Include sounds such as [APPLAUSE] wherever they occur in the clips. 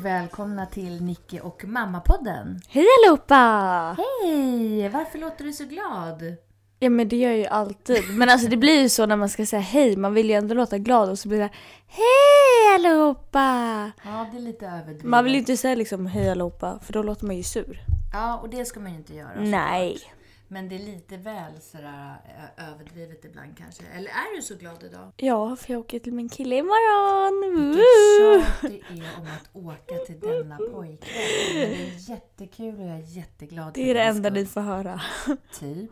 välkomna till Nicky och Mamma-podden. Hej allihopa! Hej! Varför låter du så glad? Ja men det gör jag ju alltid. Men alltså det blir ju så när man ska säga hej, man vill ju ändå låta glad och så blir det Hej allihopa! Ja, det är lite överdrivet. Man vill ju inte säga liksom hej allihopa för då låter man ju sur. Ja, och det ska man ju inte göra. Nej. Men det är lite väl sådär överdrivet ibland kanske. Eller är du så glad idag? Ja, för jag åker till min kille imorgon. Vilket tjat det är om att åka till denna pojkvän. Det är jättekul och jag är jätteglad. Det är det enda ni får höra. Typ.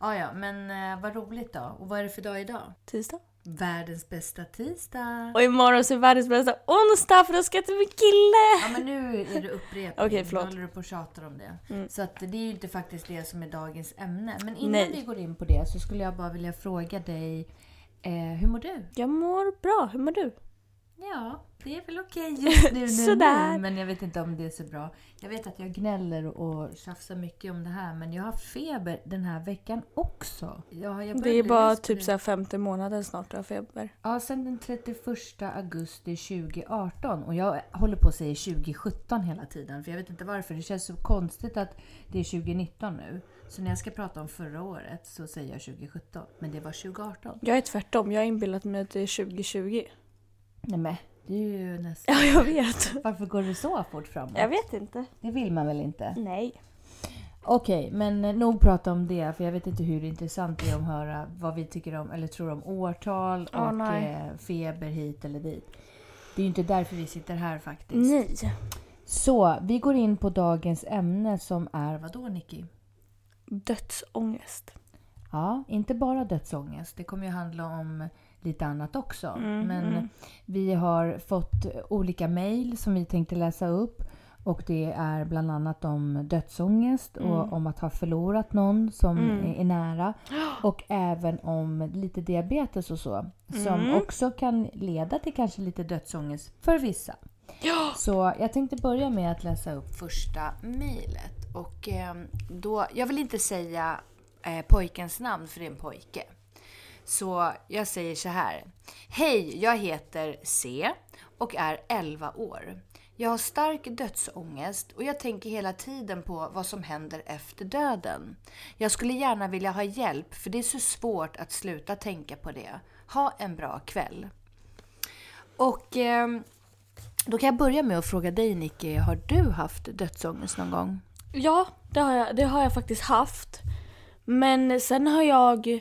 Ja, ja, men eh, vad roligt då. Och vad är det för dag idag? Tisdag. Världens bästa tisdag. Och imorgon så är världens bästa onsdag för då ska jag till min kille. Ja men nu är det upprepning. Förlåt. Nu håller du på och tjatar om det. Mm. Så att det är ju inte faktiskt det som är dagens ämne. Men innan Nej. vi går in på det så skulle jag bara vilja fråga dig. Eh, hur mår du? Jag mår bra, hur mår du? Ja, det är väl okej just [LAUGHS] nu, nu, Sådär. nu. Men jag vet inte om det är så bra. Jag vet att jag gnäller och tjafsar mycket om det här. Men jag har feber den här veckan också. Ja, jag Det är bara typ så här femte månaden snart jag har feber. Ja, sen den 31 augusti 2018. Och jag håller på att säga 2017 hela tiden. För jag vet inte varför. Det känns så konstigt att det är 2019 nu. Så när jag ska prata om förra året så säger jag 2017. Men det var 2018. Jag är tvärtom, jag har inbillat mig att det är 2020. Nej men, det är ju nästan... Ja, jag vet. Varför går det så fort framåt? Jag vet inte. Det vill man väl inte? Nej. Okej, men nog prata om det. För jag vet inte hur intressant det är att höra vad vi tycker om, eller tror om årtal Åh, och nej. eh, feber hit eller dit. Det är ju inte därför vi sitter här faktiskt. Nej. Så, vi går in på dagens ämne som är vad då Nicky? Dödsångest. Ja, inte bara dödsångest. Det kommer ju handla om lite annat också. Mm, Men mm. vi har fått olika mejl som vi tänkte läsa upp. Och det är bland annat om dödsångest och om att ha förlorat någon som Mm. är nära. [GASPS] Och även om lite diabetes och så. Som Mm. också kan leda till kanske lite dödsångest för vissa. Så jag tänkte börja med att läsa upp första mejlet. Och eh, då, jag vill inte säga eh, pojkens namn för det är en pojke. Så jag säger så här. Hej, jag heter C och är 11 år. Jag har stark dödsångest och jag tänker hela tiden på vad som händer efter döden. Jag skulle gärna vilja ha hjälp för det är så svårt att sluta tänka på det. Ha en bra kväll. Och eh, då kan jag börja med att fråga dig Nicky, har du haft dödsångest någon gång? Ja, det har, jag, det har jag faktiskt haft. Men sen har jag...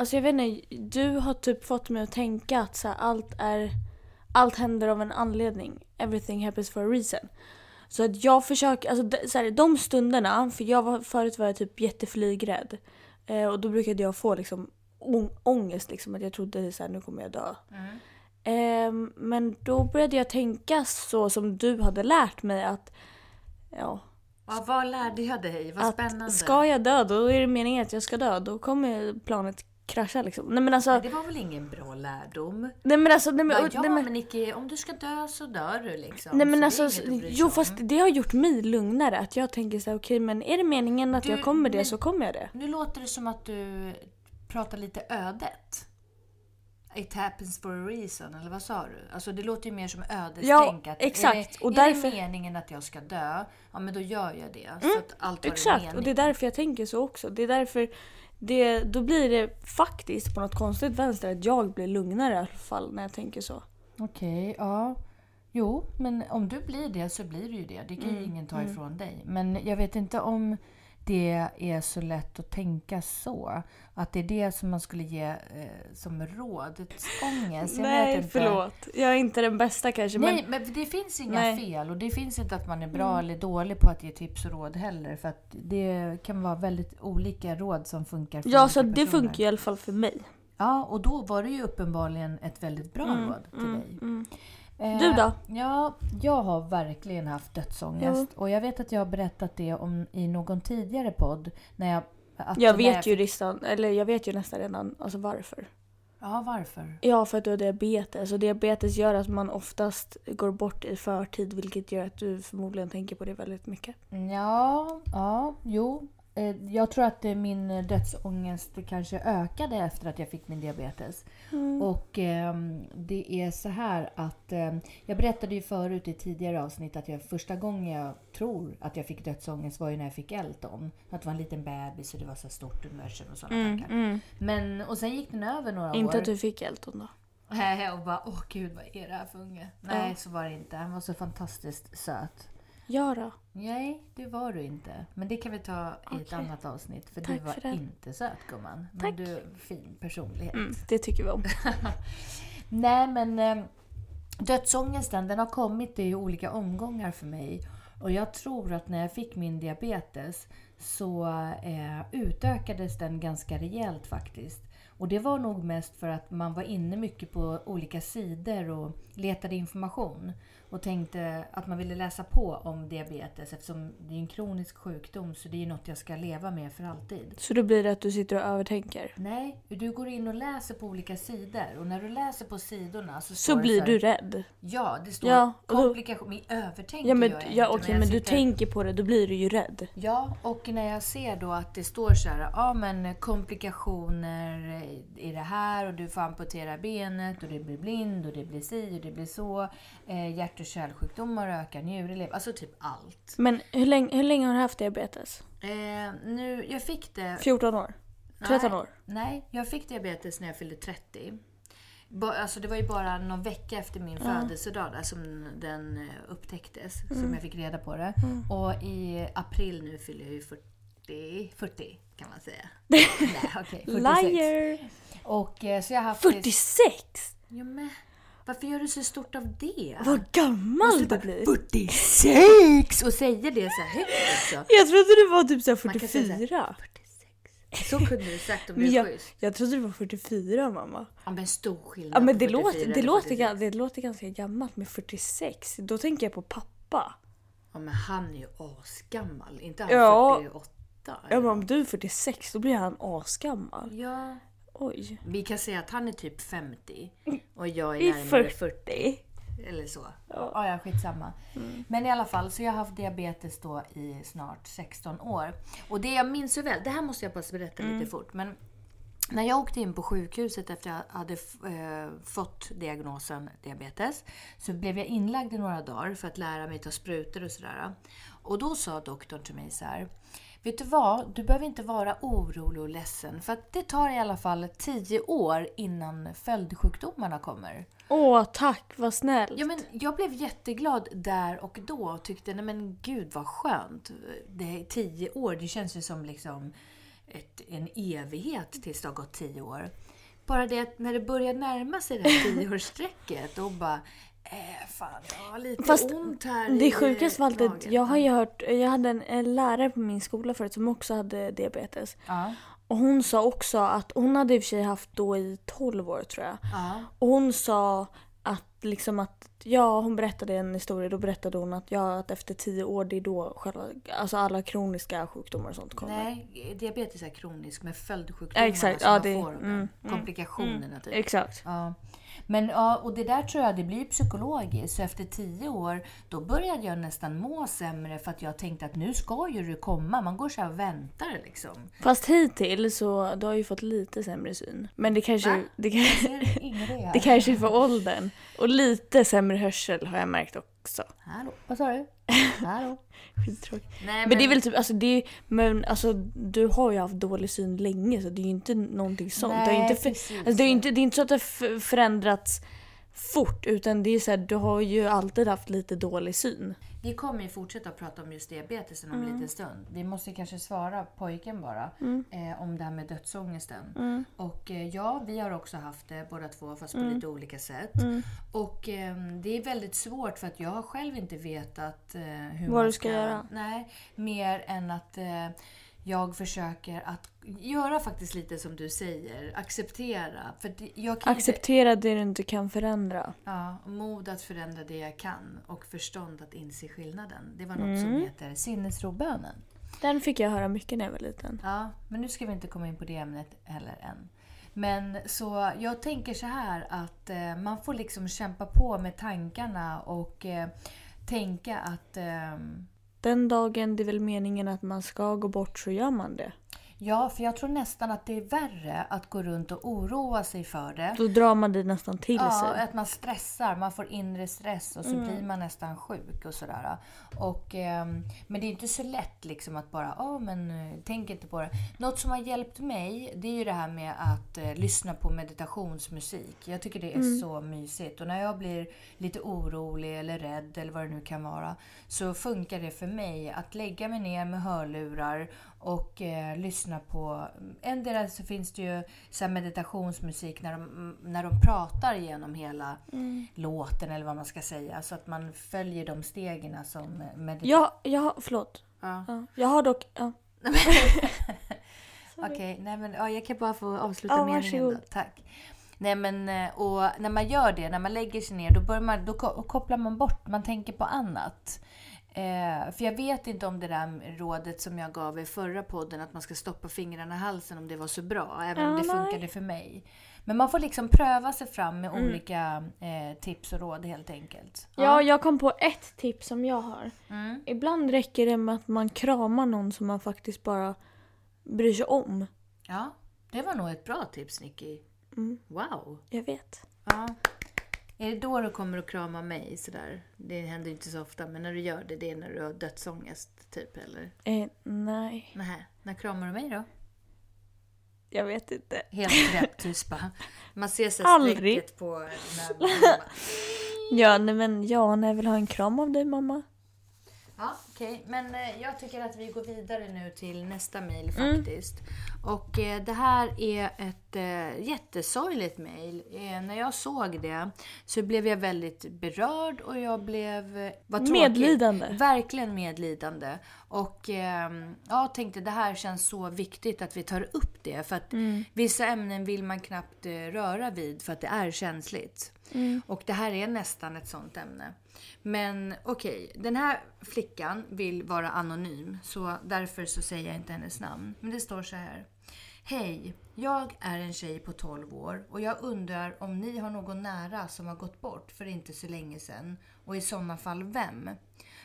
Alltså jag vet inte, du har typ fått mig att tänka att så här, allt är... Allt händer av en anledning. Everything happens for a reason. Så att jag försöker, alltså de, så här, de stunderna, för jag var, förut var jag typ jätteflygrädd. Eh, och då brukade jag få liksom ång- ångest liksom, att jag trodde så här, nu kommer jag dö. Ehm, men då började jag tänka så som du hade lärt mig att ja, Ja, vad lärde jag dig? Vad spännande. att ska jag dö då är det meningen att jag ska dö. Då kommer planet krascha liksom. Nej men alltså, Nej, Det var väl ingen bra lärdom? nej men alltså, nej men, Ja, nej, ja men, men Nicky, om du ska dö så dör du liksom. Nej men alltså, jo om. fast det har gjort mig lugnare. Att jag tänker så här, okej men är det meningen att Du, jag kommer det men- så kommer jag det. Nu låter det som att du pratar lite ödet. It happens for a reason, eller vad sa du? Alltså det låter ju mer som ödestänk. Ja, exakt. Är det, Och är därför- det meningen att jag ska dö, ja men då gör jag det. Så att allt har en Exakt, mening. och det är därför jag tänker så också. Det är därför det, då blir det faktiskt på något konstigt vänster att jag blir lugnare i alla fall när jag tänker så. Okej, ja. Jo, men om du blir det så blir du ju det. Det kan Mm, ju ingen ta ifrån dig. Men jag vet inte om det är så lätt att tänka så. Att det är det som man skulle ge eh, som råd. Ångest. Jag Nej vet inte. förlåt, jag är inte den bästa kanske Nej, men men det finns inga Nej. fel och det finns inte att man är bra eller dålig på att ge tips och råd heller. För att det kan vara väldigt olika råd som funkar för ja så det personer. funkar i alla fall för mig. Ja, och då var det ju uppenbarligen ett väldigt bra råd till dig. Eh, Mm, Du då? Ja, jag har verkligen haft dödsångest. Och jag vet att jag har berättat det om i någon tidigare podd. När jag, Jag vet ju nästan, eller jag vet ju nästan redan alltså varför. Ja, varför? Ja, för att du har diabetes. Och diabetes gör att man oftast går bort i förtid vilket gör att du förmodligen tänker på det väldigt mycket. Ja, ja, jo. Eh, Jag tror att eh, min dödsångest kanske ökade efter att jag fick min diabetes. Och ehm, det är så här att ehm, jag berättade ju förut i tidigare avsnitt att jag första gången jag tror att jag fick dödsångest var ju när jag fick Elton. Att det var en liten bebis och det var så stort universum och sådana tankar. Men, och sen gick den över några år. Inte att du fick Elton då. Nej, och bara åh gud vad är det här för unge? Nej, så var det inte. Han var så fantastiskt söt. Ja då. Nej, det var du inte. Men det kan vi ta i ett Okej. annat avsnitt. För Tack du var för inte söt gumman. Men Tack. du fin personlighet. Mm, det tycker vi om. [LAUGHS] Nej men eh, dödsångesten den har kommit i olika omgångar för mig. Och jag tror att när jag fick min diabetes så eh, utökades den ganska rejält faktiskt. Och det var nog mest för att man var inne mycket på olika sidor och letade information. Och tänkte att man ville läsa på om diabetes eftersom det är en kronisk sjukdom så det är något jag ska leva med för alltid. Så då blir det att du sitter och övertänker. Nej, du går in och läser på olika sidor och när du läser på sidorna så, Så blir här- du rädd. Ja, det står Ja, komplikation. Men övertänker Ja men, jag ja, inte, okej, jag men du sitter- tänker på det, då blir du ju rädd. Ja, och när jag ser då att det står så här, ja men komplikationer i det här och du får amputera benet och du blir blind och det blir si och det blir så. Eh, hjärt och kärlsjukdomar ökar, njurelev, alltså typ allt. Men hur länge, hur länge har du haft diabetes? Eh, nu, jag fick det... 14 år? 13 Nej, år? Nej, jag fick diabetes när jag fyllde 30. Ba, alltså det var ju bara någon vecka efter min födelsedag där som den eh, upptäcktes. Som jag fick reda på det. Och i april nu fyller jag ju 40, 40 kan man säga. [LAUGHS] Nej, okej. 46. Liar! Och eh, så jag har haft... 46? Jo, men, varför gör du så stort av det? Vad gammal du blir! 46! Och säger det så högt också. Jag trodde du var typ så här Man kan säga så här, 44. 46. Så kunde du sagt om du jag, schysst. jag trodde du var 44 mamma. Ja men stor skillnad Ja men det 44 låter, det, låter, 46. ga- det låter ganska gammalt med 46. Då tänker jag på pappa. Ja men han är ju asgammal. Inte han Ja. 48? Ja men om du är 46 då blir han asgammal. Ja. Oj. Vi kan säga att han är typ 50 och jag är närmare 40. 40. Eller så. Ja, ja skitsamma. Men i alla fall, så jag har haft diabetes då i snart 16 år. Och det jag minns så väl, det här måste jag bara berätta lite fort. Men när jag åkte in på sjukhuset efter att jag hade eh, fått diagnosen diabetes så blev jag inlagd i några dagar för att lära mig ta sprutor och sådär. Och då sa doktorn till mig så här. Vet du vad? Du behöver inte vara orolig och ledsen för att det tar i alla fall 10 år innan följdsjukdomarna kommer. Åh tack, vad snällt. Ja, men jag blev jätteglad där och då och tyckte, nej men gud vad skönt. Det är tio år, det känns ju som liksom ett, en evighet tills det har gått tio år. Bara det att när det börjar närma sig det här [LAUGHS] tioårsstrecket, då bara, eh, fan jag har lite Fast ont här Det sjukaste var alltid, magen. jag har ju hört, jag hade en, en lärare på min skola förut som också hade diabetes. Ja, Och hon sa också att, hon hade i och för sig haft då i 12 år tror jag. ja, Och hon sa att liksom att, ja hon berättade en historia, då berättade hon att ja att efter tio år det är då själva, alltså alla kroniska sjukdomar och sånt kommer. Nej, diabetes är kronisk med följdsjukdomarna Exakt, som ja, man det- får av mm, den. Komplikationerna typ. Exakt. Ja. Men ja, och det där tror jag det blir psykologiskt. Så efter tio år, då började jag nästan må sämre för att jag tänkte att nu ska ju det komma. Man går så här och väntar liksom. Fast hittills så, du har ju fått lite sämre syn. Men det kanske, Va? det, Jag kan, ser ingen [LAUGHS] idé här. det kanske är för åldern. Och lite sämre hörsel har jag märkt också. Hallå, vad sa du? [LAUGHS] Hallå? Skittråkigt. Nej, Men det är väl typ, alltså det är, men alltså du har ju haft dålig syn länge så det är ju inte någonting sånt. det, har Nej, inte, för, precis. alltså, det, är inte, det är inte så att det har förändrats fort utan det är så här, du har ju alltid haft lite dålig syn. Vi kommer ju fortsätta prata om just diabetesen om en liten stund. Vi måste kanske svara pojken bara eh, om det här med dödsångesten. Och eh, ja, vi har också haft det båda två fast på lite olika sätt. Och eh, det är väldigt svårt för att jag har själv inte vetat eh, hur Vad man du ska göra. Nej, mer än att eh, jag försöker att göra faktiskt lite som du säger. Acceptera. För kan inte- Acceptera det du inte kan förändra. Ja, mod att förändra det jag kan och förstånd att inse skillnaden. Det var något som heter sinnesrobönen. Den fick jag höra mycket när jag var liten. Ja, men nu ska vi inte komma in på det ämnet heller än. Men så jag tänker så här att eh, man får liksom kämpa på med tankarna och eh, tänka att ehm, den dagen det är väl meningen att man ska gå bort så gör man det. Ja, för jag tror nästan att det är värre att gå runt och oroa sig för det. Då drar man det nästan till Ja, sig. att man stressar, man får inre stress och så blir man nästan sjuk och sådär. Och, ehm, men det är inte så lätt liksom att bara, ja men eh, tänk inte på det. Något som har hjälpt mig, det är ju det här med att eh, lyssna på meditationsmusik. Jag tycker det är så mysigt. Och när jag blir lite orolig eller rädd eller vad det nu kan vara, så funkar det för mig att lägga mig ner med hörlurar och eh, lyssna på... Endera så finns det ju så meditationsmusik när de, när de pratar genom hela låten eller vad man ska säga. Så att man följer de stegen som meditation. Ja, jag har, förlåt. Ja. Ja, jag har dock, ja. [LAUGHS] Okej, nej men ja, jag kan bara få avsluta Ja, meningen då. Tack. Nej men eh, och när man gör det, när man lägger sig ner, då, börjar man, då ko- kopplar man bort, man tänker på annat. Eh, för jag vet inte om det där rådet som jag gav i förra podden, att man ska stoppa fingrarna i halsen, om det var så bra. Även om Ja, det nej. funkade för mig. Men man får liksom pröva sig fram Mm. med olika eh, tips och råd helt enkelt. Ja, jag kom på ett tips som jag har. Mm. Ibland räcker det med att man kramar någon som man faktiskt bara bryr sig om. ja, det var nog ett bra tips Nicky. Mm. Wow! Jag vet. Ja. Är det då du kommer att krama mig sådär? Det händer ju inte så ofta, men när du gör det, det är när du har dödsångest typ, eller? Eh, nej, Nähä, när kramar du mig då? jag vet inte. Helt rätt tyst bara. Man ser Aldrig. strecket på näven. [LAUGHS] Ja, nej men ja, när jag vill ha en kram av dig mamma. Ja, okej. Men eh, jag tycker att vi går vidare nu till nästa mejl Mm. faktiskt. Och eh, det här är ett eh, jättesorgligt mejl. Eh, när jag såg det så blev jag väldigt berörd och jag blev... Eh, vad. Medlidande. Verkligen medlidande. Och eh, jag tänkte det här känns så viktigt att vi tar upp det. För att vissa ämnen vill man knappt eh, röra vid för att det är känsligt. Mm. Och det här är nästan ett sånt ämne. Men okej, den här flickan vill vara anonym så därför så säger jag inte hennes namn. Men det står så här. Hej, jag är en tjej på 12 år och jag undrar om ni har någon nära som har gått bort för inte så länge sedan och i sådana fall vem?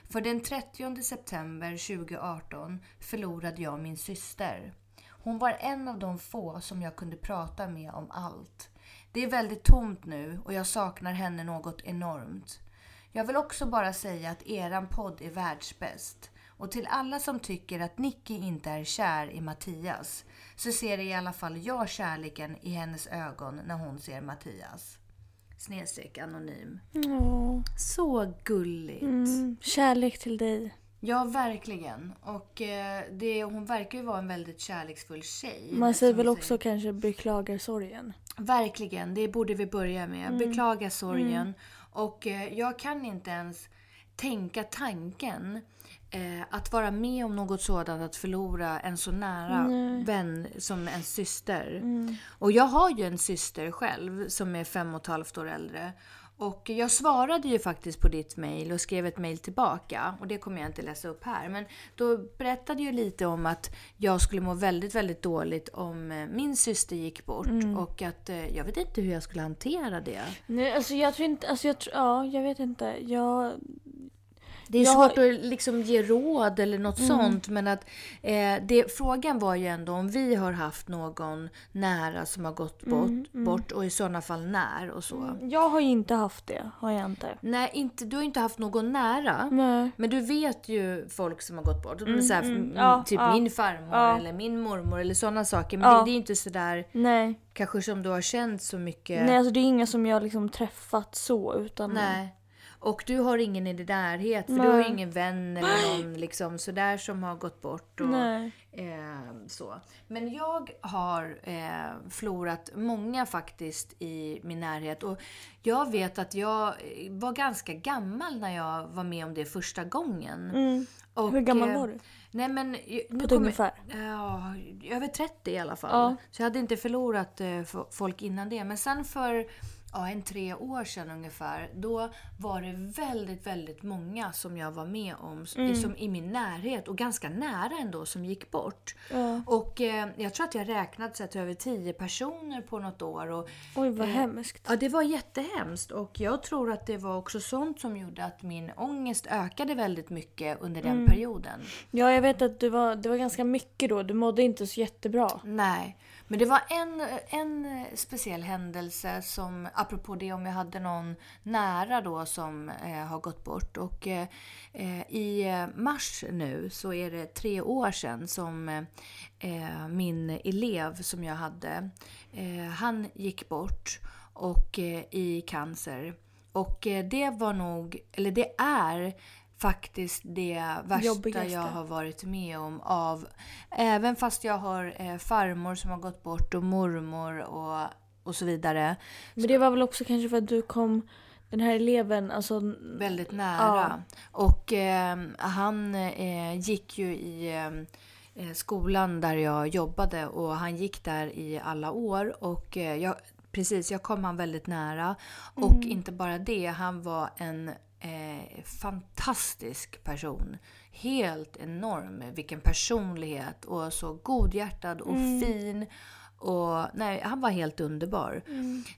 För den 30 september 2018 förlorade jag min syster. Hon var en av de få som jag kunde prata med om allt. Det är väldigt tomt nu och jag saknar henne något enormt. Jag vill också bara säga att eran podd är världsbäst. Och till alla som tycker att Nicky inte är kär i Mattias så ser i alla fall jag kärleken i hennes ögon när hon ser Mattias. Snedstreck anonym. Åh. Så gulligt. Mm, kärlek till dig. Ja, verkligen. Och eh, det, hon verkar ju vara en väldigt kärleksfull tjej. Man säger väl också kanske beklagar sorgen. Verkligen, det borde vi börja med. Mm. Beklaga sorgen. Och eh, jag kan inte ens tänka tanken eh, att vara med om något sådant, att förlora en så nära vän som en syster. Mm. Och jag har ju en syster själv som är fem och ett halvt år äldre. Och jag svarade ju faktiskt på ditt mejl och skrev ett mejl tillbaka. Och det kommer jag inte läsa upp här. Men då berättade jag lite om att jag skulle må väldigt, väldigt dåligt om eh, min syster gick bort. Och att eh, jag vet inte hur jag skulle hantera det. Nej, alltså jag tror inte, alltså jag tror, ja, jag vet inte. Jag, Det är Jag har- svårt att liksom ge råd eller något Mm. sånt. Men att eh, det, frågan var ju ändå om vi har haft någon nära som har gått bort, Mm, bort och i sådana fall när och så. jag har ju inte haft det, har jag inte. Nej, inte, du har inte haft någon nära. Nej. Men du vet ju folk som har gått bort. här, mm, m- ja, typ ja. min farmor Ja. eller min mormor eller sådana saker. Men det, det är inte sådär Nej. kanske som du har känt så mycket. Nej, alltså det är inga som jag liksom träffat så utan... Nej. Och du har ingen i din närhet för du har ingen vän eller någon liksom sådär som har gått bort. Och, Nej. Eh, så. Men jag har eh, förlorat många faktiskt i min närhet. Och jag vet att jag eh, var ganska gammal när jag var med om det första gången. Och, Mm. Hur gammal eh, var du? Nej men... Nu ett kommer- ungefär? Ja, över 30 i alla fall. Ja. Så jag hade inte förlorat eh, folk innan det. Men sen för ja, en tre år sedan ungefär, då var det väldigt, väldigt många som jag var med om, Mm. som i min närhet och ganska nära ändå, som gick bort. Ja. Och eh, jag tror att jag räknat här, till över 10 personer på något år. Och, Oj, vad hemskt. Ja, det var jättehemskt och jag tror att det var också sånt som gjorde att min ångest ökade väldigt mycket under den Mm. perioden. Ja, jag vet att du var, det var ganska mycket då. Du mådde inte så jättebra. Nej, men det var en, en speciell händelse som, apropå det om jag hade någon nära då som eh, har gått bort. Och eh, i mars nu så är det tre år sedan som eh, min elev som jag hade, eh, han gick bort och eh, i cancer. Och eh, det var nog, eller det är faktiskt det värsta Jobbigaste. jag har varit med om av Även fast jag har eh, farmor som har gått bort och mormor och, och så vidare. Men det var väl också kanske för att du kom, den här eleven, alltså... Väldigt nära. Och eh, han eh, gick ju i eh, skolan där jag jobbade och han gick där i alla år. Och eh, jag, precis, jag kom han väldigt nära. Och inte bara det, han var en eh, fantastisk person. Helt enorm. Vilken personlighet och så godhjärtad och fin. Och, nej, han var helt underbar.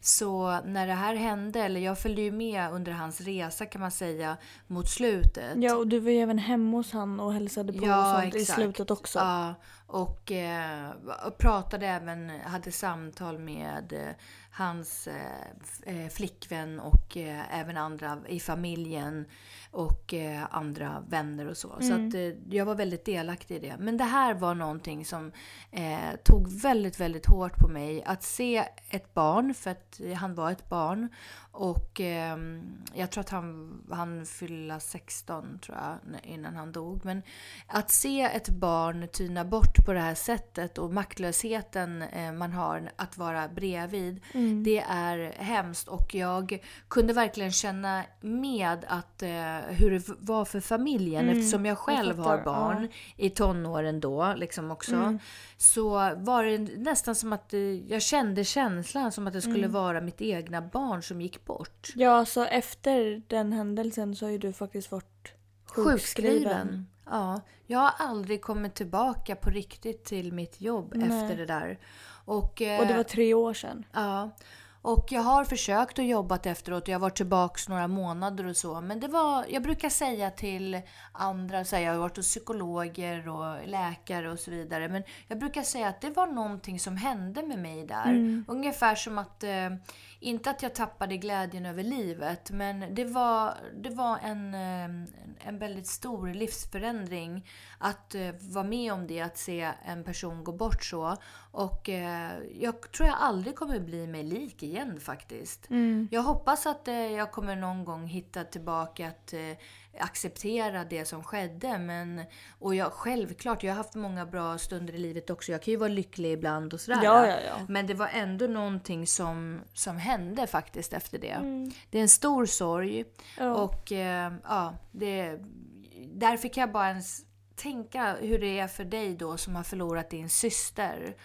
Så när det här hände, eller jag följde ju med under hans resa kan man säga mot slutet. Ja, och du var ju även hemma hos han och hälsade på och sånt i slutet också. Ja, och eh, pratade även, hade samtal med eh, hans eh, eh, flickvän och även andra i familjen och andra vänner och så. Så Mm. att eh, jag var väldigt delaktig i det. Men det här var någonting som tog väldigt, väldigt hårt på mig. Att se ett barn, för att han var ett barn. Och eh, jag tror att han, han fyllde 16 tror jag, innan han dog. Men att se ett barn tyna bort på det här sättet och maktlösheten eh, man har att vara bredvid. Mm. Det är hemskt och jag kunde verkligen känna med att eh, hur det var för familjen eftersom jag själv Mm. fattar, har barn i tonåren då liksom också. Mm. Så var det nästan som att eh, jag kände känslan som att det skulle Mm. vara mitt egna barn som gick bort. Ja, alltså efter den händelsen så har ju du faktiskt varit sjukskriven. Ja, jag har aldrig kommit tillbaka på riktigt till mitt jobb Nej. efter det där. Och, eh, Och det var tre år sedan. Ja. Och jag har försökt att jobba efteråt. Jag har varit tillbaka några månader och så. Men det var, jag brukar säga till andra, så här, jag har varit hos psykologer och läkare och så vidare. Men jag brukar säga att det var någonting som hände med mig där. Ungefär som att, eh, inte att jag tappade glädjen över livet. Men det var, det var en, eh, en väldigt stor livsförändring. Att eh, vara med om det, att se en person gå bort så. Och eh, jag tror jag aldrig kommer bli mig lik igen faktiskt. Jag hoppas att jag kommer någon gång hitta tillbaka att acceptera det som skedde. Men, och jag, självklart, jag har haft många bra stunder i livet också. Jag kan ju vara lycklig ibland och sådär. Ja, ja, ja. Men det var ändå någonting som, som hände faktiskt efter det. Mm. Det är en stor sorg. Ja. Och eh, ja, det, där fick jag bara ens tänka hur det är för dig då som har förlorat din syster.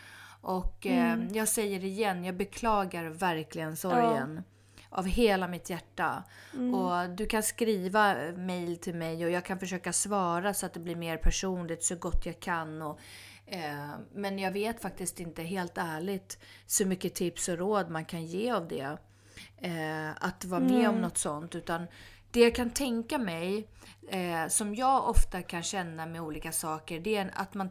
Och eh, Mm. jag säger det igen, jag beklagar verkligen sorgen. Av hela mitt hjärta. Och du kan skriva mail till mig och jag kan försöka svara så att det blir mer personligt så gott jag kan. Och, eh, men jag vet faktiskt inte helt ärligt så mycket tips och råd man kan ge av det. Eh, att vara med om något sånt. Utan det jag kan tänka mig, eh, som jag ofta kan känna med olika saker, det är att man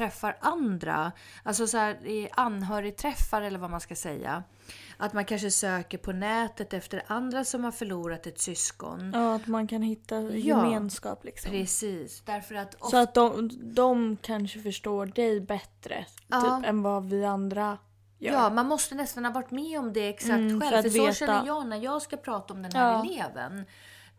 Träffar andra, alltså så här, i anhörigträffar eller vad man ska säga. Att man kanske söker på nätet efter andra som har förlorat ett syskon. Ja, att man kan hitta gemenskap liksom. Precis, därför att Så att de, de kanske förstår dig bättre Ja. typ, än vad vi andra gör. Ja, man måste nästan ha varit med om det exakt Mm, för själv. att För, så veta. känner jag när jag ska prata om den här Ja. eleven.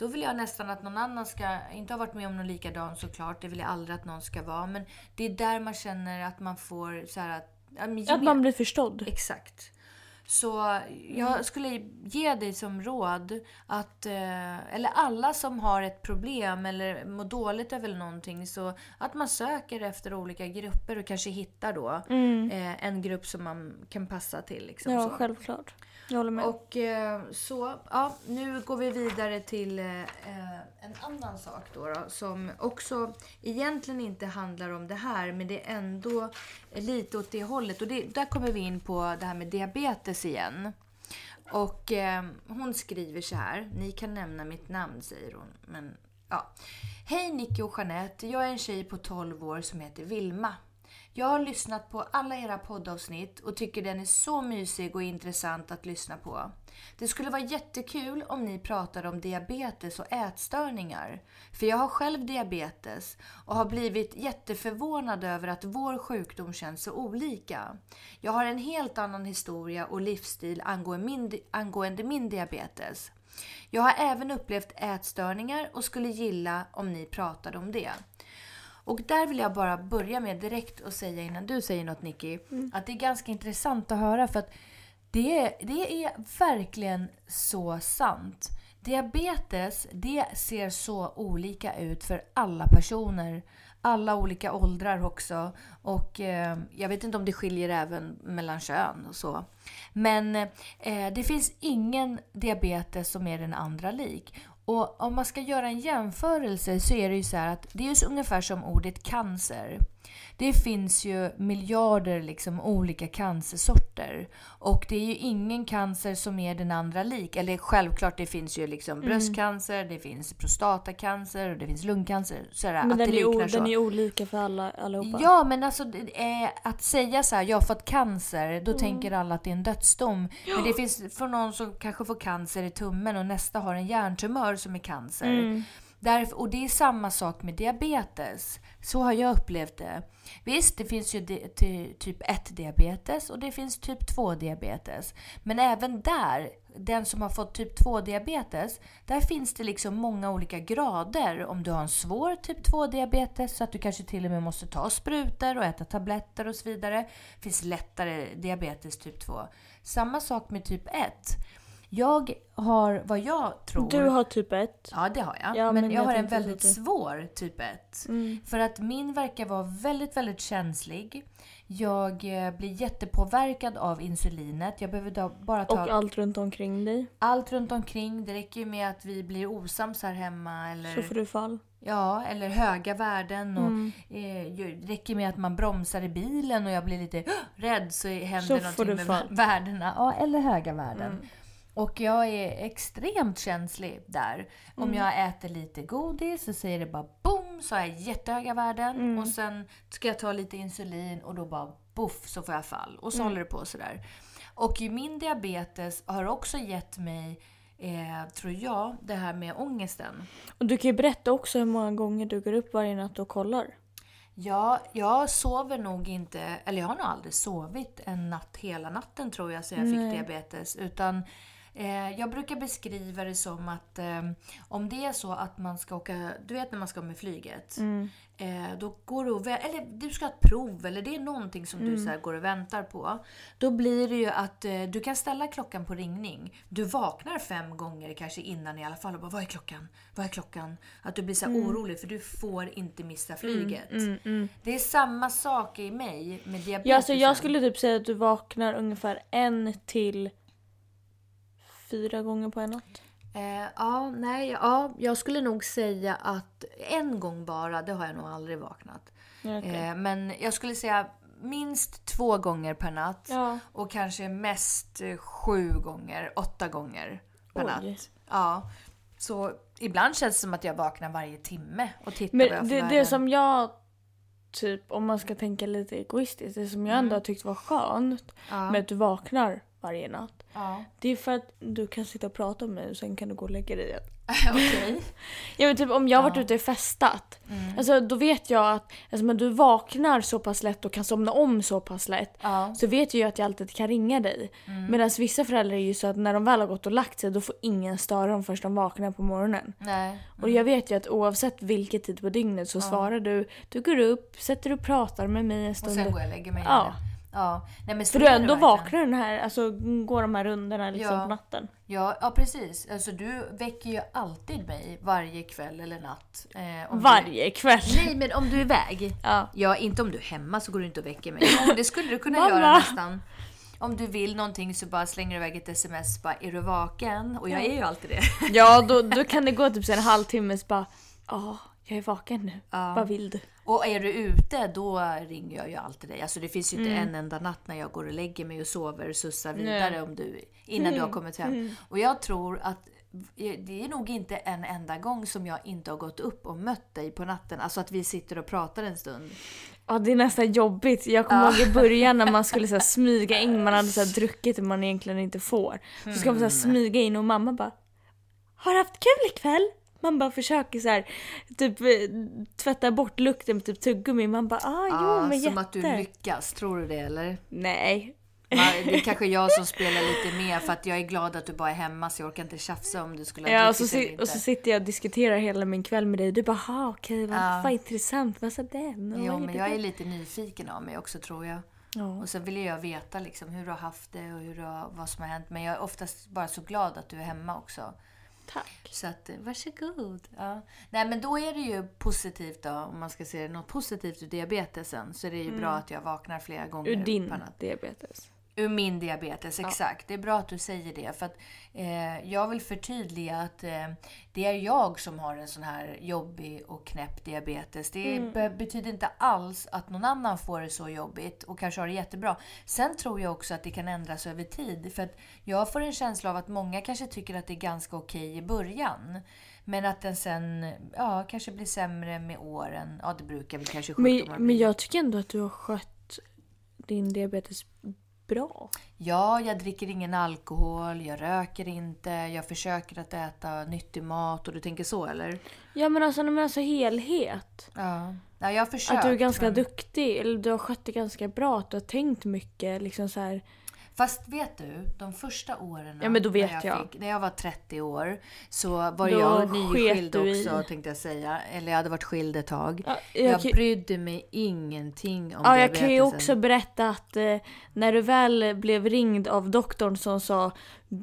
Då vill jag nästan att någon annan ska, inte ha varit med om något likadant såklart, det vill jag aldrig att någon ska vara. Men det är där man känner att man får så här att... Att man blir förstådd. Exakt. Så jag skulle ge dig som råd att, eh, eller alla som har ett problem eller mår dåligt över någonting, så att man söker efter olika grupper och kanske hittar då eh, en grupp som man kan passa till. Liksom, Mm. Ja, så. självklart. Jag håller med. Och eh, så, ja, nu går vi vidare till eh, en annan sak då, då som också egentligen inte handlar om det här men det är ändå lite åt det hållet. Och det, där kommer vi in på det här med diabetes igen. Och eh, hon skriver så här, ni kan nämna mitt namn säger hon. Men ja. Hej Nicky och Jeanette, jag är en tjej på 12 år som heter Vilma. Jag har lyssnat på alla era poddavsnitt och tycker den är så mysig och intressant att lyssna på. Det skulle vara jättekul om ni pratade om diabetes och ätstörningar. För jag har själv diabetes och har blivit jätteförvånad över att vår sjukdom känns så olika. Jag har en helt annan historia och livsstil angående min, angående min diabetes. Jag har även upplevt ätstörningar och skulle gilla om ni pratade om det. Och där vill jag bara börja med direkt och säga innan du säger något Nicky, att det är ganska intressant att höra för att Det är, det är verkligen så sant. Diabetes, det ser så olika ut för alla personer. Alla olika åldrar också. Och eh, jag vet inte om det skiljer även mellan kön och så. Men eh, det finns ingen diabetes som är den andra lik. Och om man ska göra en jämförelse så är det ju så här att det är ju ungefär som ordet cancer. Det finns ju miljarder liksom olika cancersorter. Och det är ju ingen cancer som är den andra lik. Eller självklart, det finns ju liksom Mm. bröstcancer, det finns prostatacancer och det finns lungcancer. Sådär, Men att den det är, så. den är olika för alla, allihopa. Ja, men alltså att säga så här, jag har fått cancer, då tänker alla att det är en dödsdom. Men det finns för någon som kanske får cancer i tummen och nästa har en hjärntumör som är cancer. Mm. Därför, och det är samma sak med diabetes. Så har jag upplevt det. Visst, det finns ju di- ty- typ 1-diabetes och det finns typ 2-diabetes. Men även där, den som har fått typ 2-diabetes, där finns det liksom många olika grader. Om du har en svår typ 2-diabetes så att du kanske till och med måste ta sprutor och äta tabletter och så vidare. Det finns lättare diabetes typ 2. Samma sak med typ 1. Jag har vad jag tror... Du har typ ett. Ja, det har jag. Ja, men, men jag jag har en väldigt svår typ 1. Mm. För att min verkar vara väldigt, väldigt känslig. Jag eh, blir jättepåverkad av insulinet. Jag behöver bara ta Och allt runt omkring dig. allt runt omkring. Det räcker ju med att vi blir osams här hemma. Eller, Så får du fall. Ja, eller höga värden. Och, Mm. eh, räcker med att man bromsar i bilen och jag blir lite rädd så händer Så någonting med fall. värdena. Ja, eller höga värden. Mm. Och jag är extremt känslig där. Om Mm. jag äter lite godis så säger det bara boom så har jag jättehöga värden. Mm. Och sen ska jag ta lite insulin och då bara boff så får jag fall. Och så Mm. håller det på sådär. Och min diabetes har också gett mig, eh, tror jag, det här med ångesten. Och du kan ju berätta också hur många gånger du går upp varje natt och kollar. Ja, jag sover nog inte, eller jag har nog aldrig sovit en natt hela natten tror jag sen jag Nej. fick diabetes. Utan jag brukar beskriva det som att eh, om det är så att man ska åka, du vet när man ska med flyget. Mm. Eh, då går du och eller du ska ha ett prov eller det är någonting som du Mm. så här, går och väntar på. Då blir det ju att eh, du kan ställa klockan på ringning. Du vaknar fem gånger kanske innan i alla fall och bara vad är klockan? Vad är klockan? Att du blir så Mm. orolig för du får inte missa flyget. Mm, mm. Det är samma sak i mig med diabetesen. Ja, alltså jag skulle typ säga att du vaknar ungefär en till fyra gånger på en natt. Eh, ja, nej, ja, jag skulle nog säga att en gång bara, det har jag nog aldrig vaknat. Okej. Eh, men jag skulle säga minst två gånger per natt. Ja. Och kanske mest eh, sju gånger, åtta gånger per Oj. natt. Ja. Så ibland känns det som att jag vaknar varje timme och tittar Men vad jag det, det som jag, typ om man ska tänka lite egoistiskt, det som jag ändå har tyckt var skönt Mm. Ja. med att du vaknar varje natt. Ja. Det är för att du kan sitta och prata med mig och sen kan du gå och lägga dig igen. [LAUGHS] Okej. [LAUGHS] Ja, men typ om jag har varit ute och festat. Mm. Alltså, då vet jag att eftersom att du vaknar så pass lätt och kan somna om så pass lätt. Ja. Så vet jag ju att jag alltid kan ringa dig. Mm. Medan vissa föräldrar är ju så att när de väl har gått och lagt sig då får ingen störa dem förrän de vaknar på morgonen. Nej. Och jag vet ju att oavsett vilket tid på dygnet så Ja. svarar du. Du går upp, sätter dig och pratar med mig en Och stund. sen går jag och lägger mig Ja. igen. Ja. Nej, men För du ändå vaknar den här, alltså går de här rundorna liksom Ja. på natten. Ja, ja precis. Alltså, du väcker ju alltid mig varje kväll eller natt. Eh, Varje du... kväll. Nej, men om du är iväg. Ja. ja, inte om du är hemma så går du inte och väcker mig. [LAUGHS] Jo, det skulle du kunna göra nästan. Om du vill någonting så bara slänger du iväg ett sms bara “Är du vaken?” Och jag är ju alltid det. Ja, då, då kan det gå typ en halvtimme så bara Ja, jag är vaken nu. Ja. Vad vill du? Och är du ute då ringer jag ju alltid dig. Alltså det finns ju inte Mm. en enda natt när jag går och lägger mig och sover och sussar vidare Nej. om du, innan du har kommit hem. Mm. Och jag tror att det är nog inte en enda gång som jag inte har gått upp och mött dig på natten. Alltså att vi sitter och pratar en stund. Ja, det är nästan jobbigt. Jag kommer Ja. ihåg i början när man skulle så här, [LAUGHS] smyga in, man hade så här, druckit det man egentligen inte får. Så ska man så här, Mm. smyga in och mamma bara Har du haft kul ikväll? Man bara försöker så här, typ eh, tvätta bort lukten med typ tuggummi. Man bara ah, jo Ja, men som jätte. att du lyckas. Tror du det eller? Nej. Ja, [LAUGHS] Det är kanske jag som spelar lite med för att jag är glad att du bara är hemma så jag orkar inte tjafsa om du skulle ha Ja, och så, eller si- inte. och så sitter jag och diskuterar hela min kväll med dig. Du bara ha okej vad, Ja. vad intressant. Vad sa den? Jo, men jag är den?" lite nyfiken av mig också tror jag. Och sen vill jag veta liksom hur du har haft det och hur du har, vad som har hänt. Men jag är oftast bara så glad att du är hemma också. Tack. Så att, eh, varsågod. Ja. Nej men då är det ju positivt då, om man ska se något positivt ur diabetesen, så är det ju bra att jag vaknar flera gånger Mm. Ur din diabetes. Ur min diabetes, exakt. Det är bra att du säger det. För att eh, jag vill förtydliga att eh, det är jag som har en sån här jobbig och knäpp diabetes. Det be- betyder inte alls att någon annan får det så jobbigt och kanske har det jättebra. Sen tror jag också att det kan ändras över tid. För att jag får en känsla av att många kanske tycker att det är ganska okej i början. Men att den sen ja, kanske blir sämre med åren. Ja, det brukar väl kanske Men, sjukdomar men bli. jag tycker ändå att du har skött din diabetes bra. Ja, jag dricker ingen alkohol, jag röker inte, jag försöker att äta nyttig mat och du tänker så eller? Ja men alltså, men alltså helhet. Ja. ja jag har försökt. Att du är ganska men... duktig, eller du har skött det ganska bra, att du har tänkt mycket liksom så här. Fast vet du, de första åren Ja, men då vet när, jag. Fick, när jag var 30 år så var Då jag nyskild du i- också tänkte jag säga. Eller jag hade varit skild ett tag. Ja, jag jag kan- brydde mig ingenting om Ja, jag kan ju diabetesen. också berätta att eh, när du väl blev ringd av doktorn som sa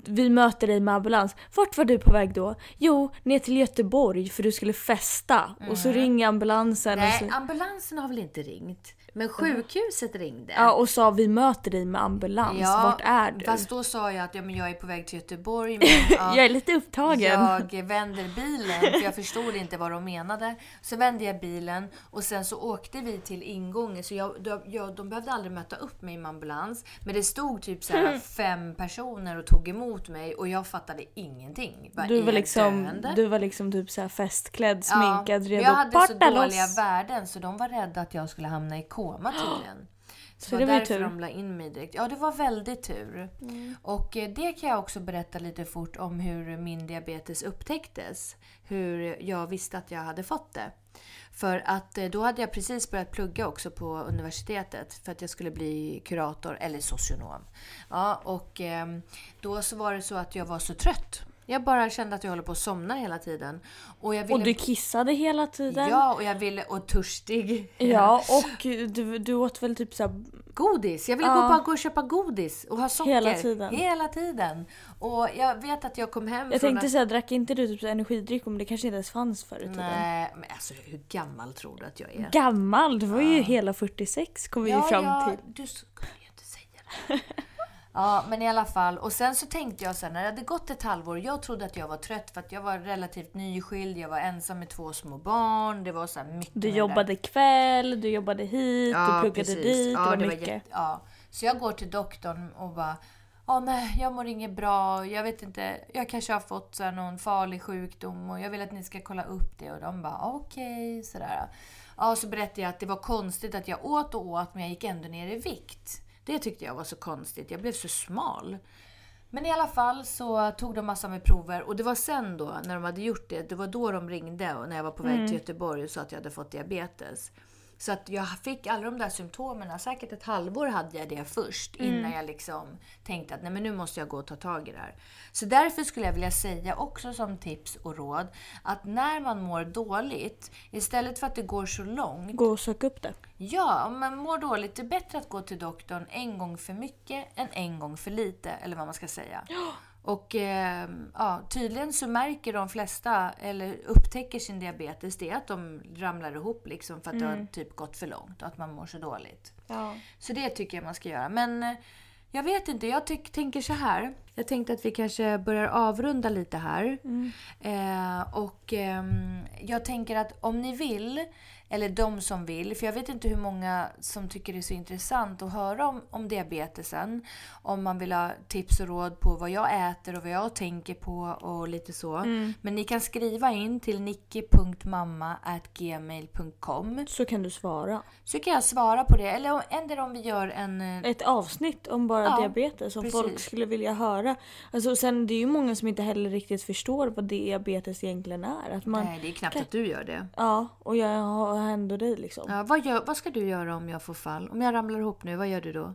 vi möter dig med ambulans. Vart var du på väg då? Jo, ner till Göteborg för du skulle festa. Och så ringer ambulansen Mm. Nej, så, ambulansen har väl inte ringt? Men sjukhuset ringde. ja, och sa vi möter dig med ambulans. Vart är du? Fast då sa jag att ja, men jag är på väg till Göteborg. [LAUGHS] Men, ja, Jag är lite upptagen. Jag vänder bilen, för jag förstod inte vad de menade. Så vände jag bilen och sen så åkte vi till ingången. Så jag, de, jag, de behövde aldrig möta upp mig med ambulans. Men det stod typ så här fem personer och tog emot mig och jag fattade ingenting. Bara, Du var, liksom, döende? du var liksom typ så här festklädd, sminkad, ja, redo Jag hade så dåliga loss. värden så de var rädda att jag skulle hamna i koma [GASPS] tydligen. Så, Så det var därför tur. de la in mig direkt. Ja, det var väldigt tur. Och eh, det kan jag också berätta lite fort om hur min diabetes upptäcktes. Hur jag visste att jag hade fått det. För att eh, då hade jag precis börjat plugga också på universitetet för att jag skulle bli kurator eller socionom. Ja, och ehm, då så var det så att jag var så trött. Jag bara kände att jag håller på att somna hela tiden. Och, jag ville... Och du kissade hela tiden. Ja, och jag ville... Och törstig. [LAUGHS] Ja, och du, du åt väl typ så här, Godis! Jag ville gå Ja. och bara gå och köpa godis och ha socker. Hela tiden. Hela tiden. Och jag vet att jag kom hem Jag från tänkte att... säga, drack inte du typ energidryck om det kanske inte ens fanns förr i tiden? Nej, men alltså hur gammal tror du att jag är? Gammal, du var ju hela 46 kom vi ju fram ja, till. du skulle ju inte säga det. [LAUGHS] Ja, men i alla fall. Och sen så tänkte jag så här, när det hade gått ett halvår. Jag trodde att jag var trött för att jag var relativt nyskild. Jag var ensam med två små barn. Det var så mycket Du jobbade kväll, du jobbade hit, du pluggade precis. dit, Ja, det var det mycket. jätte- ja. Så jag går till doktorn och bara Ja, nej, jag mår inget bra. Jag vet inte. Jag kanske har fått så någon farlig sjukdom och jag vill att ni ska kolla upp det. Och de bara okej, sådär. Ja, så berättade jag att det var konstigt att jag åt och åt men jag gick ändå ner i vikt. Det tyckte jag var så konstigt. Jag blev så smal. Men i alla fall så tog de massor med prover och det var sen då när de hade gjort det, det var då de ringde och när jag var på väg till Göteborg och sa att jag hade fått diabetes. Så att jag fick alla de där symptomen, säkert ett halvår hade jag det först innan jag liksom tänkte att nej men nu måste jag gå och ta tag i det här. Så därför skulle jag vilja säga också som tips och råd att när man mår dåligt, istället för att det går så långt, Gå och sök upp det. Ja, om man mår dåligt, det är bättre att gå till doktorn en gång för mycket än en gång för lite, eller vad man ska säga. Och eh, ja, tydligen så märker de flesta, eller upptäcker sin diabetes, det är att de ramlar ihop liksom för att det har typ gått för långt och att man mår så dåligt. Ja. Så det tycker jag man ska göra. Men eh, jag vet inte, jag tänker så här. Jag tänkte att vi kanske börjar avrunda lite här. Eh, och ehm, jag tänker att om ni vill, eller de som vill, för jag vet inte hur många som tycker det är så intressant att höra om, om diabetesen. Om man vill ha tips och råd på vad jag äter och vad jag tänker på och lite så. Men ni kan skriva in till nicky.mamma.gmail.com Så kan du svara. så kan jag svara på det. Eller om- ändå om vi gör en... eh, Ett avsnitt om bara Ja, diabetes som precis. folk skulle vilja höra. Alltså, sen, det är ju många som inte heller riktigt förstår vad diabetes egentligen är. Att man, Nej, det är knappt att du gör det. Ja, och jag har ändå dig liksom. Ja, vad, gör, vad ska du göra om jag får fall? Om jag ramlar ihop nu, vad gör du då?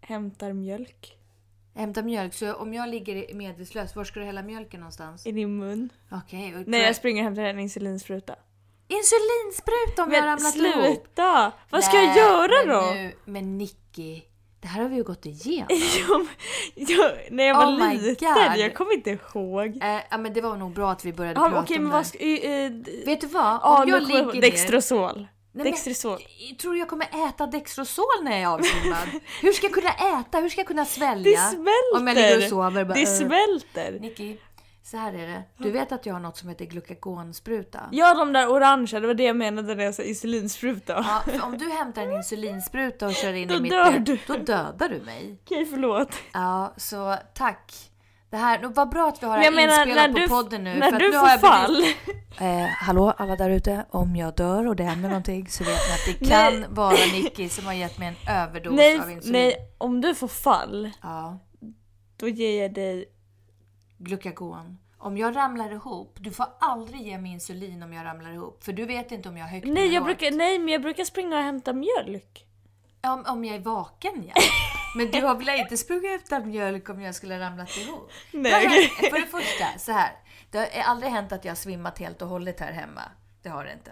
Hämtar mjölk Hämta mjölk. Så om jag ligger medvetslös, var ska du hälla mjölken någonstans? i din mun. Okej. och Nej, jag springer och hämtar en insulinspruta. Insulinspruta om jag har Men ramlat ihop. sluta! Vad ska jag göra men då? Nu, men Nicky, det här har vi ju gått igenom. [LAUGHS] Men- jag, när jag var Oh liten, jag kommer inte ihåg. Eh, ja men det var nog bra att vi började Ja, prata Okej om men det. vad ska... Uh, Vet du vad? Ja, Om kommer jag ligger ner... Dextrosol. Nej, men- Dextrosol. Jag tror jag kommer äta Dextrosol när jag är avsvimmad. Hur ska jag kunna äta? Hur ska jag kunna svälja? Det smälter! Om jag ligger och sover. Bara, det "Äh." smälter! Nicky, så här är det. Du vet att jag har något som heter glukagonspruta? Ja de där orangea, det var det jag menade när jag sa insulinspruta. Ja, för om du hämtar en insulinspruta och kör in Då i mitt dör du. då dödar du mig. Okej förlåt. Ja, så tack. Det här, vad bra att vi har det här menar inspelat på du, podden nu. när för att du får fall. Eh, hallå alla där ute, om jag dör och det händer någonting så vet ni att det [LAUGHS] kan Nej. vara Nicky som har gett mig en överdos Nej, av insulin. nej, om du får fall, Ja, då ger jag dig... glukagon. Om jag ramlar ihop, du får aldrig ge mig insulin om jag ramlar ihop. För du vet inte om jag har högt Nej, jag brukar, nej men jag brukar springa och hämta mjölk. Om, om jag är vaken ja. Men du har väl inte sprungit efter mjölk om jag skulle ramlat ihop? Nej, för det första, så här. Det har aldrig hänt att jag har svimmat helt och hållet här hemma. Det har det inte.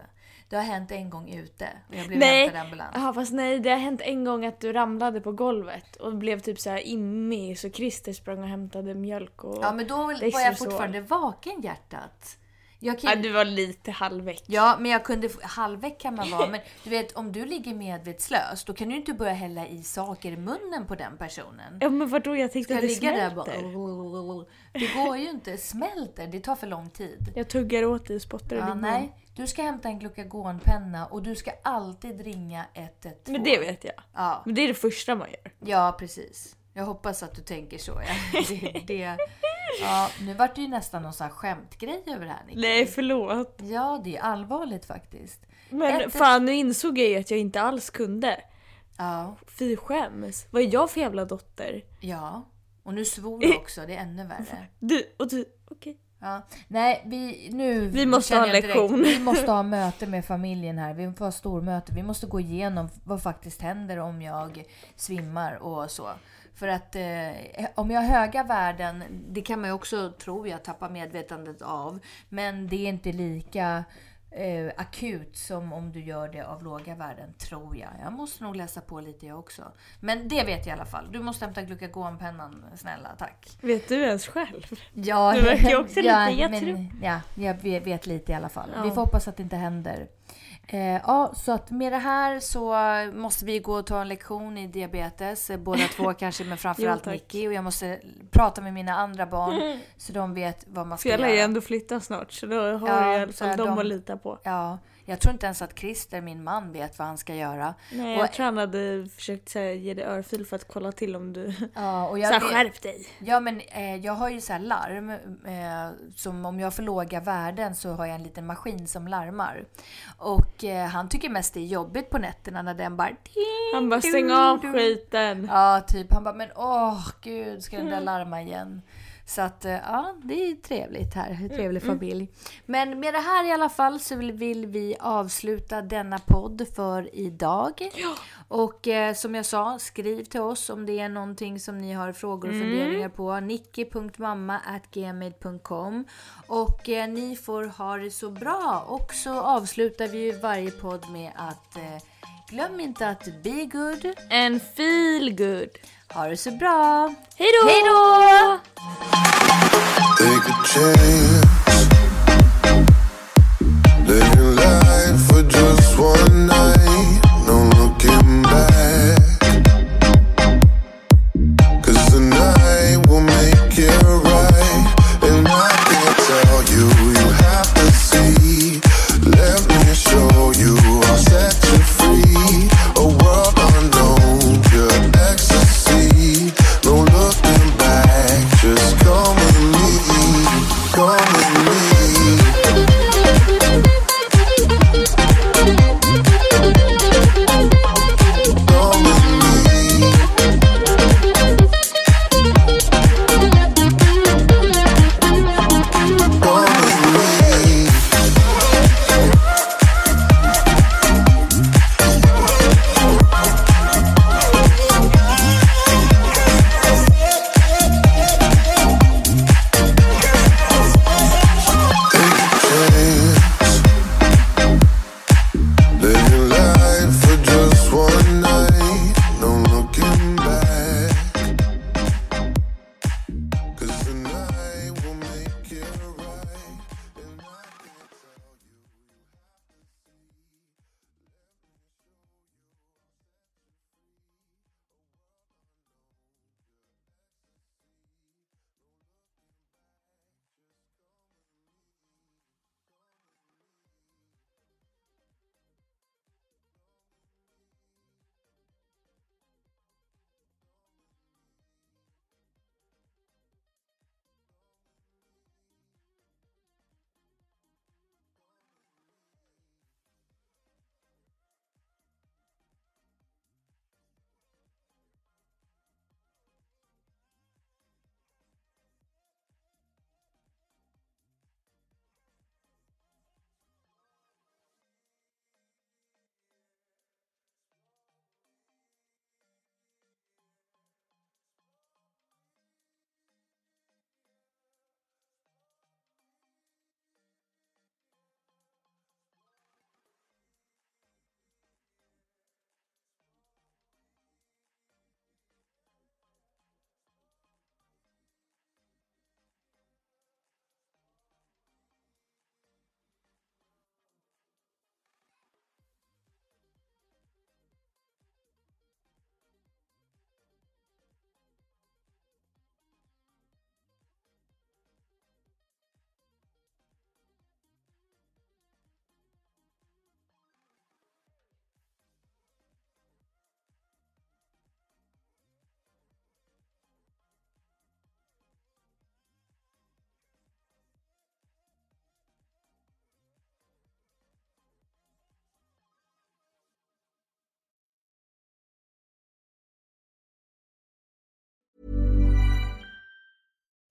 Det har hänt en gång ute och jag blev Nej, hämtad i ambulans. ja, fast nej det har hänt en gång att du ramlade på golvet och blev typ så här immig så Christer sprang och hämtade mjölk och... Ja men då var jag fortfarande vaken hjärtat. Jag kan... Ja, du var lite halvväck. Ja, men jag kunde... Halvväck kan man vara, men du vet om du ligger medvetslös då kan du inte börja hälla i saker i munnen på den personen. Ja men vadå jag tänkte Ska att det jag ligga där smälter. bara... Det går ju inte, smälter, det tar för lång tid. Jag tuggar åt dig och spottar Ja, nej, du ska hämta en glukagonpenna och du ska alltid ringa 112. Men det vet jag. Ja, Men det är det första man gör. ja precis. Jag hoppas att du tänker så. Ja. Det, [LAUGHS] det, ja, nu vart det ju nästan någon sån här skämtgrej över det här Nicky. Nej förlåt. Ja, det är allvarligt faktiskt. Men Ett- fan nu insåg jag ju att jag inte alls kunde. Ja, Fy skäms. Vad är jag för jävla dotter? ja. Och nu svor du [LAUGHS] också, det är ännu värre. Du och du, okej. Ja. Nej, vi, nu Vi måste ha en jag direkt- lektion. Vi måste ha möte med familjen här. Vi får ha stormöte. Vi måste gå igenom vad faktiskt händer om jag svimmar och så. För att eh, om jag har höga värden, det kan man ju också, tror jag, tappa medvetandet av. Men det är inte lika eh, akut som om du gör det av låga värden, tror jag. Jag måste nog läsa på lite jag också. Men det vet jag i alla fall. Du måste hämta glukagonpennan, snälla. Tack. Vet du ens själv? Ja, Du verkar ju också [LAUGHS] ja, lite men, jätterolig. Ja, jag vet, vet lite i alla fall. Ja. Vi får hoppas att det inte händer. Eh, ja, så att med det här så måste vi gå och ta en lektion i diabetes. eh, Båda två [LAUGHS] kanske, men framförallt. Nicky. Och jag måste prata med mina andra barn [LAUGHS] så de vet vad man ska lär göra. ju ändå flytta snart så då har Ja, jag i alla är fall dem de- att lita på. Ja, jag tror inte ens att Christer, min man, vet vad han ska göra. Nej, Och- jag tror han hade försökt så här, ge dig örfil för att kolla till om du... Ja, och Så jag här, vet- skärp dig! Ja men eh, jag har ju så här larm. Eh, som om jag får låga värden så har jag en liten maskin som larmar. Och eh, han tycker mest det är jobbigt på nätterna när den bara... Han bara stäng av skiten! Ja, typ. Han bara, men åh gud, ska den där Mm. larma igen? Så att eh, ja, det är trevligt här. En trevlig Mm, familj. Men med det här i alla fall så vill, vi avsluta denna podd för idag. Och eh, som jag sa, skriv till oss om det är någonting som ni har frågor och Mm. funderingar på. nicky.mamma.gmail.com Och eh, ni får ha det så bra. Och så avslutar vi ju varje podd med att eh, glöm inte att be good. En feel good. Ha det så bra! Hej då! Hej då! Take a chance. Living life for just one night.